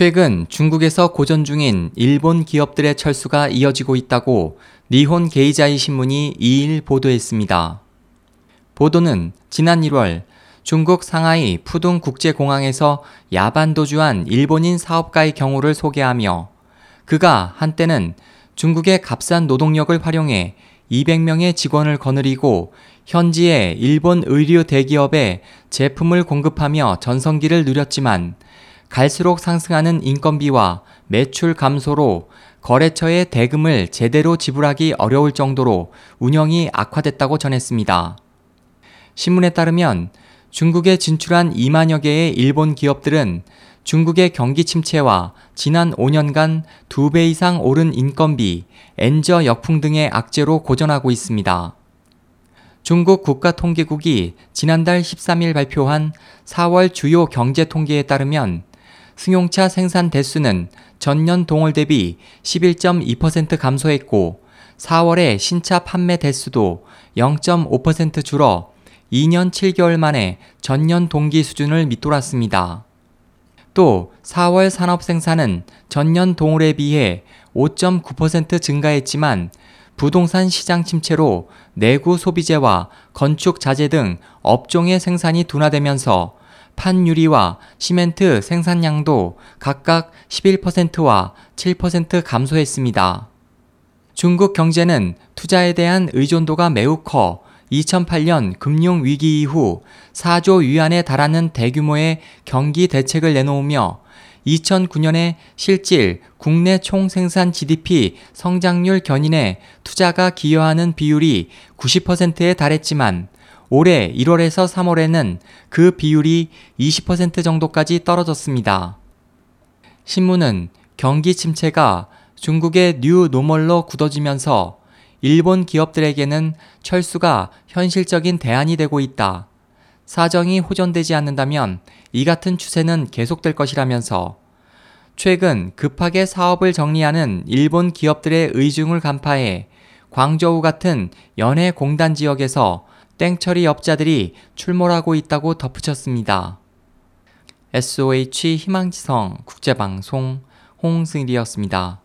최근 중국에서 고전 중인 일본 기업들의 철수가 이어지고 있다고 니혼 게이자이 신문이 2일 보도했습니다. 보도는 지난 1월 중국 상하이 푸둥 국제공항에서 야반도주한 일본인 사업가의 경우를 소개하며 그가 한때는 중국의 값싼 노동력을 활용해 200명의 직원을 거느리고 현지의 일본 의류 대기업에 제품을 공급하며 전성기를 누렸지만 갈수록 상승하는 인건비와 매출 감소로 거래처의 대금을 제대로 지불하기 어려울 정도로 운영이 악화됐다고 전했습니다. 신문에 따르면 중국에 진출한 2만여 개의 일본 기업들은 중국의 경기 침체와 지난 5년간 2배 이상 오른 인건비, 엔저 역풍 등의 악재로 고전하고 있습니다. 중국 국가통계국이 지난달 13일 발표한 4월 주요 경제 통계에 따르면 승용차 생산 대수는 전년 동월 대비 11.2% 감소했고 4월의 신차 판매 대수도 0.5% 줄어 2년 7개월 만에 전년 동기 수준을 밑돌았습니다. 또 4월 산업 생산은 전년 동월에 비해 5.9% 증가했지만 부동산 시장 침체로 내구 소비재와 건축 자재 등 업종의 생산이 둔화되면서 판유리와 시멘트 생산량도 각각 11%와 7% 감소했습니다. 중국 경제는 투자에 대한 의존도가 매우 커 2008년 금융 위기 이후 4조 위안에 달하는 대규모의 경기 대책을 내놓으며 2009년에 실질 국내 총 생산 GDP 성장률 견인에 투자가 기여하는 비율이 90%에 달했지만 올해 1월에서 3월에는 그 비율이 20% 정도까지 떨어졌습니다. 신문은 경기 침체가 중국의 new normal로 굳어지면서 일본 기업들에게는 철수가 현실적인 대안이 되고 있다. 사정이 호전되지 않는다면 이 같은 추세는 계속될 것이라면서 최근 급하게 사업을 정리하는 일본 기업들의 의중을 간파해 광저우 같은 연해 공단 지역에서 땡처리 업자들이 출몰하고 있다고 덧붙였습니다. SOH 희망지성 국제방송 홍승일이었습니다.